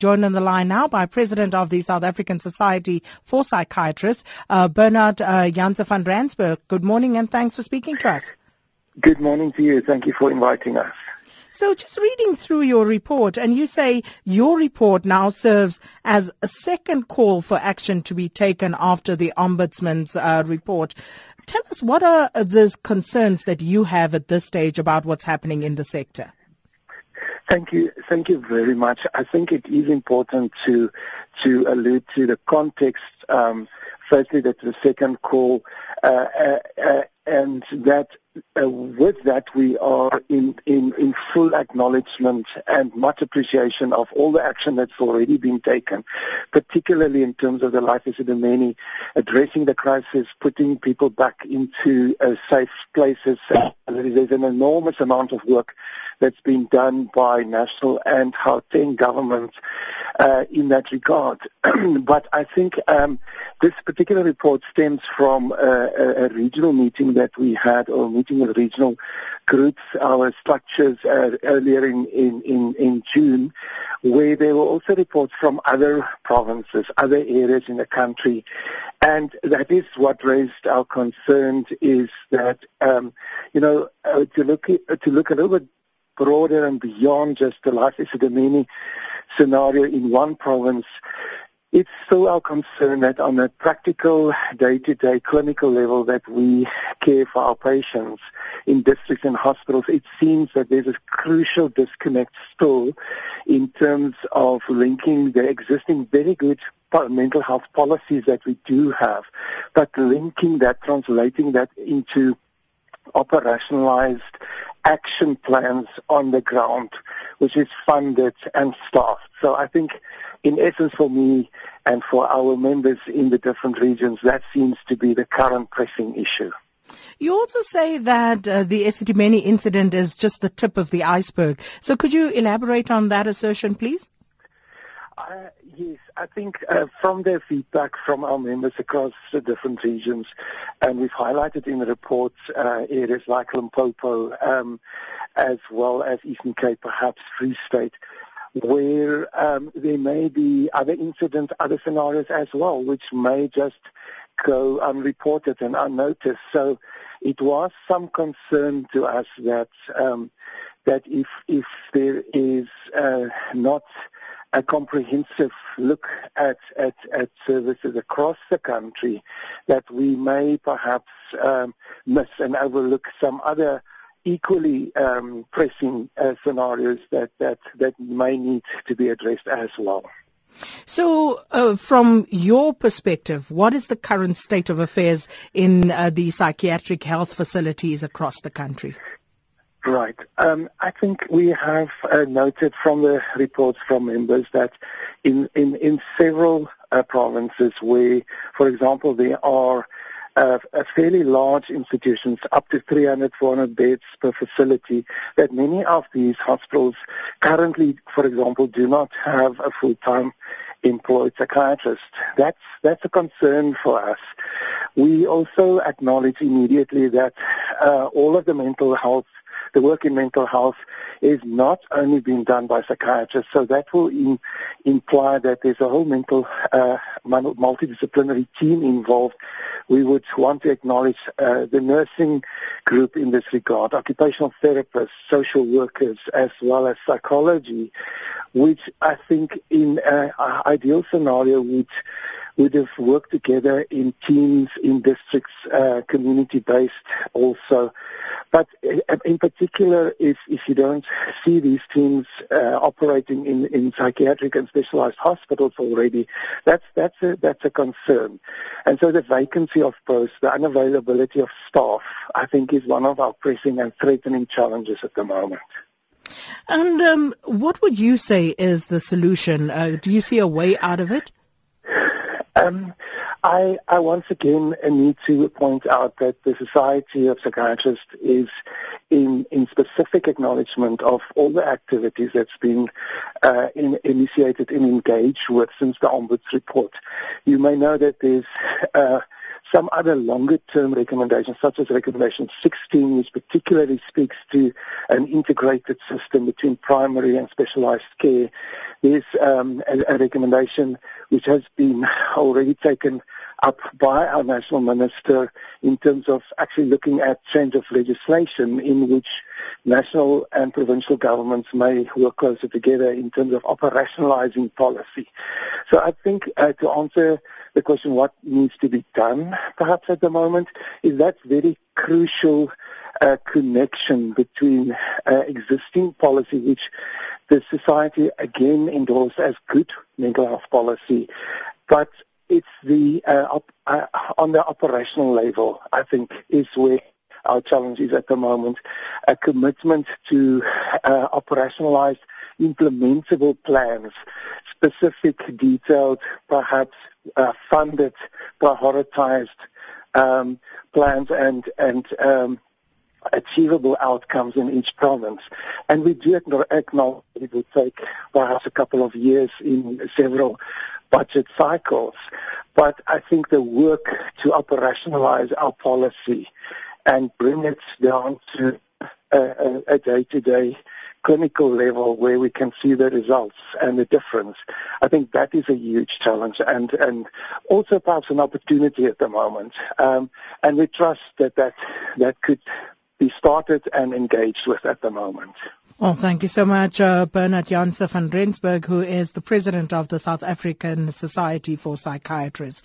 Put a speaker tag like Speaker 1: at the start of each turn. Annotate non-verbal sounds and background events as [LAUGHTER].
Speaker 1: Joined on the line now by President of the South African Society for Psychiatrists, uh, Bernard uh, Janse van Rensburg. Good morning and thanks for speaking to us.
Speaker 2: Good morning to you. Thank you for inviting us.
Speaker 1: So just reading through your report and you say your report now serves as a second call for action to be taken after the Ombudsman's uh, report. Tell us what are the concerns that you have at this stage about what's happening in the sector?
Speaker 2: Thank you. Thank you very much. I think it is important to to allude to the context. Um, firstly, that the second call, uh, uh, uh, and that uh, with that, we are in, in, in full acknowledgement and much appreciation of all the action that's already been taken, particularly in terms of the Life Esidimeni, addressing the crisis, putting people back into uh, safe places. there's an enormous amount of work that's been done by national and Gauteng governments uh, in that regard. [CLEARS THROAT] but I think um, this particular report stems from a, a regional meeting that we had, or meeting with regional groups, our structures uh, earlier in, in, in, in June, where there were also reports from other provinces, other areas in the country. And that is what raised our concern is that, um, you know, uh, to look, to look a little bit broader and beyond just the life Esidimeni scenario in one province, it's still our concern that on a practical day-to-day clinical level that we care for our patients in districts and hospitals, it seems that there's a crucial disconnect still in terms of linking the existing very good mental health policies that we do have, but linking that, translating that into operationalized action plans on the ground, which is funded and staffed. So I think, in essence, for me and for our members in the different regions, that seems to be the current pressing issue.
Speaker 1: You also say that uh, the Esidimeni incident is just the tip of the iceberg. So could you elaborate on that assertion, please?
Speaker 2: Uh, yes, I think uh, from their feedback from our members across the different regions, and we've highlighted in the report uh, areas like Limpopo, um, as well as Eastern Cape, perhaps Free State, where um, there may be other incidents, other scenarios as well, which may just go unreported and unnoticed. So it was some concern to us that um, that if if there is uh, not a comprehensive look at, at, at services across the country, that we may perhaps um, miss and overlook some other equally um, pressing uh, scenarios that, that, that may need to be addressed as well.
Speaker 1: So, uh, from your perspective, what is the current state of affairs in uh, the psychiatric health facilities across the country?
Speaker 2: Right. Um, I think we have uh, noted from the reports from members that in, in, in several uh, provinces where, for example, there are uh, fairly large institutions, up to 300, 400 beds per facility, that many of these hospitals currently, for example, do not have a full-time employed psychiatrist. That's, that's a concern for us. We also acknowledge immediately that uh, all of the mental health the work in mental health is not only being done by psychiatrists, so that will in, imply that there's a whole mental uh, multidisciplinary team involved. We would want to acknowledge uh, the nursing group in this regard, occupational therapists, social workers, as well as psychology, which I think in an ideal scenario would would have worked together in teams, in districts, uh, community-based also. But uh, in particular, if, if you don't see these teams uh, operating in, in psychiatric and specialized hospitals already, that's, that's, a, that's a concern. And so the vacancy of posts, the unavailability of staff, I think is one of our pressing and threatening challenges at the moment.
Speaker 1: And um, what would you say is the solution? Uh, do you see a way out of it?
Speaker 2: Um, I, I once again need to point out that the Society of Psychiatrists is in, in specific acknowledgement of all the activities that's been uh, in, initiated and engaged with since the Ombuds report. You may know that there's uh, some other longer term recommendations, such as recommendation 16, which particularly speaks to an integrated system between primary and specialized care. There's um, a, a recommendation which has been [LAUGHS] already taken up by our national minister in terms of actually looking at change of legislation in which national and provincial governments may work closer together in terms of operationalizing policy. So I think uh, to answer the question what needs to be done perhaps at the moment is that very crucial uh, connection between uh, existing policy which the society again endorsed as good mental health policy but it's the uh, op- uh, on the operational level I think is where our challenge is at the moment a commitment to uh, operationalize implementable plans, specific, detailed, perhaps uh, funded, prioritized um, plans and and um, achievable outcomes in each province. And we do acknowledge it will take perhaps a couple of years in several budget cycles. But I think the work to operationalize our policy and bring it down to a, day-to-day clinical level where we can see the results and the difference. I think that is a huge challenge and, and also perhaps an opportunity at the moment. Um, and we trust that, that that could be started and engaged with at the moment.
Speaker 1: Well, thank you so much, uh, Bernard Janse van Rensburg, who is the president of the South African Society for Psychiatrists.